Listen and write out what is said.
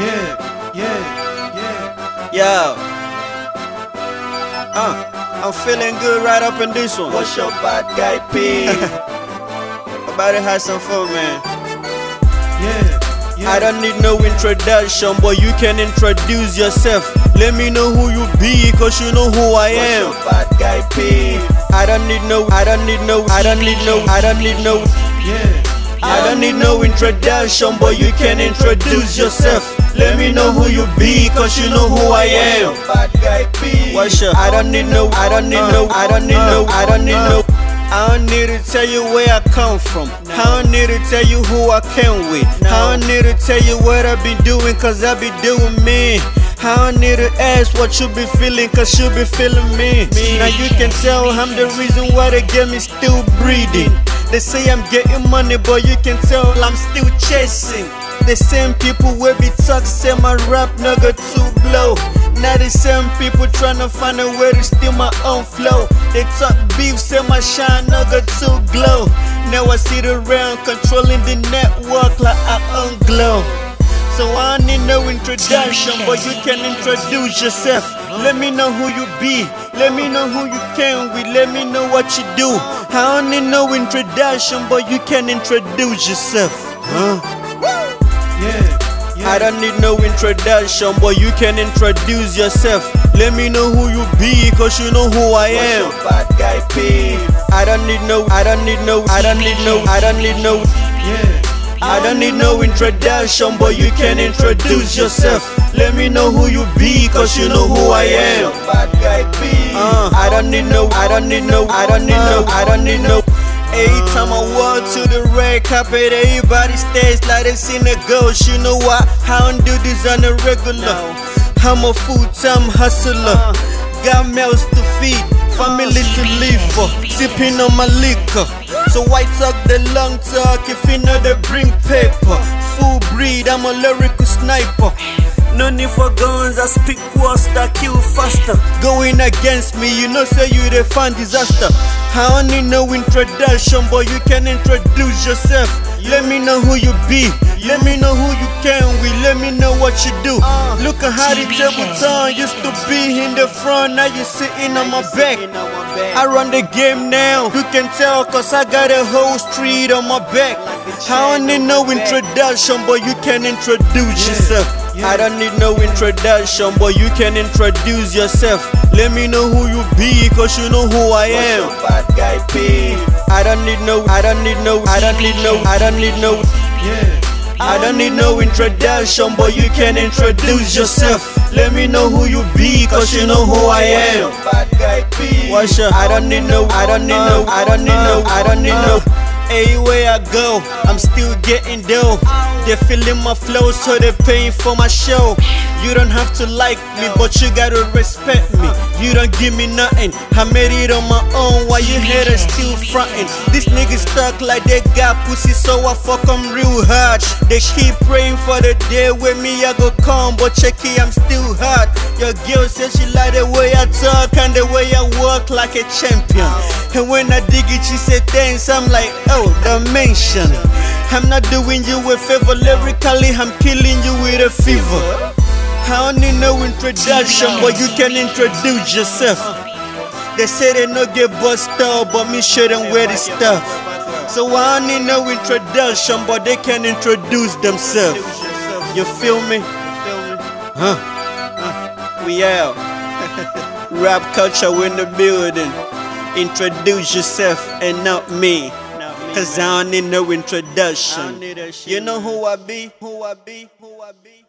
Yeah, yeah, yeah. Yo. Uh, I'm feeling good right up in this one. What's your bad guy P? About to have some fun, man. yeah, yeah. I don't need no introduction, but you can introduce yourself. Let me know who you be, cause you know who I am. What's your bad guy P? I don't need no, I don't need no, I don't need no, I don't need no, Yeah. I don't need no introduction, but you can introduce yourself. Let me know who you be, cause you know who I am. Bad guy? What's your? I don't need no, I don't need no, I don't need no, I don't need no. I don't need to tell you where I come from. I don't need to tell you who I came with. I don't need to tell you what I be doing, cause I be doing me. I don't need to ask what you be feeling, cause you be feeling me. Now you can tell I'm the reason why they get me still breathing. They say I'm getting money, but you can tell I'm still chasing. The same people will be talk, say my rap nigga too blow. Now the same people tryna find a way to steal my own flow. They talk beef, say my shine nigga too glow. Now I sit around controlling the network like I own glow. So I need no introduction, but you can introduce yourself. Let me know who you be. Let me know who you can with. Let me know what you do. I don't need no introduction, but you can introduce yourself. Huh? I don't need no introduction, but you can introduce yourself. Let me know who you be, cause you know who I am. bad guy P? I don't need no, I don't need no, I don't need no, I don't need no, Yeah. I don't need no introduction, but you can introduce yourself. Let me know who you be, cause you know who I am. bad guy P? Uh, I don't need no, I don't need no, I don't need no, I don't need no. Every time I walk to the red carpet, everybody stares like they seen a ghost. You know why? I don't do this on the regular. I'm a full-time hustler. Got mouths to feed, family to live for. Sipping on my liquor. So why talk the long talk if you know they bring paper? Full breed, I'm a lyrical sniper. No need for guns, I speak words that kill faster. Going against me, you know, say you the fan disaster. I don't need introduction, but you can introduce yourself. Let me know who you be. Let me know who you can with. Let me know what you do. Look at how the table turn. Used to be in the front, now you sitting on my back. I run the game now. You can tell, cause I got a whole street on my back. I need no introduction, but you can introduce yourself. I don't need no introduction, but you can introduce yourself. Let me know who you be, cause you know who I am. bad guy P? I don't need no, I don't need no, I don't need no, I don't need no. Yeah. I don't need no introduction, but you can introduce yourself. Let me know who you be, cause you know who I am. bad guy P? What's your? I don't need no, I don't need no, I don't need no, I don't need no. Anywhere I go, I'm still getting dough. They feeling my flow, so they paying for my show. You don't have to like me, but you gotta respect me. You don't give me nothing. I made it on my own, while you haters still frontin'. These niggas stuck like they got pussy, so I fuck 'em real hard. They keep praying for the day with me, I go come, but check it, I'm still hot. Your girl says she like the way I talk and the way I walk like a champion. And when I dig it, she said thanks. I'm like, oh, dimension. I'm not doing you a favor lyrically, I'm killing you with a fever. I don't need no introduction, but you can introduce yourself. They say they no get bust up, but me show them where the stuff. So I don't need no introduction, but they can introduce themselves. You feel me? Huh? We out. Rap culture in the building. Introduce yourself and not me. Cause I don't need no introduction. You know who I be? Who I be? Who I be?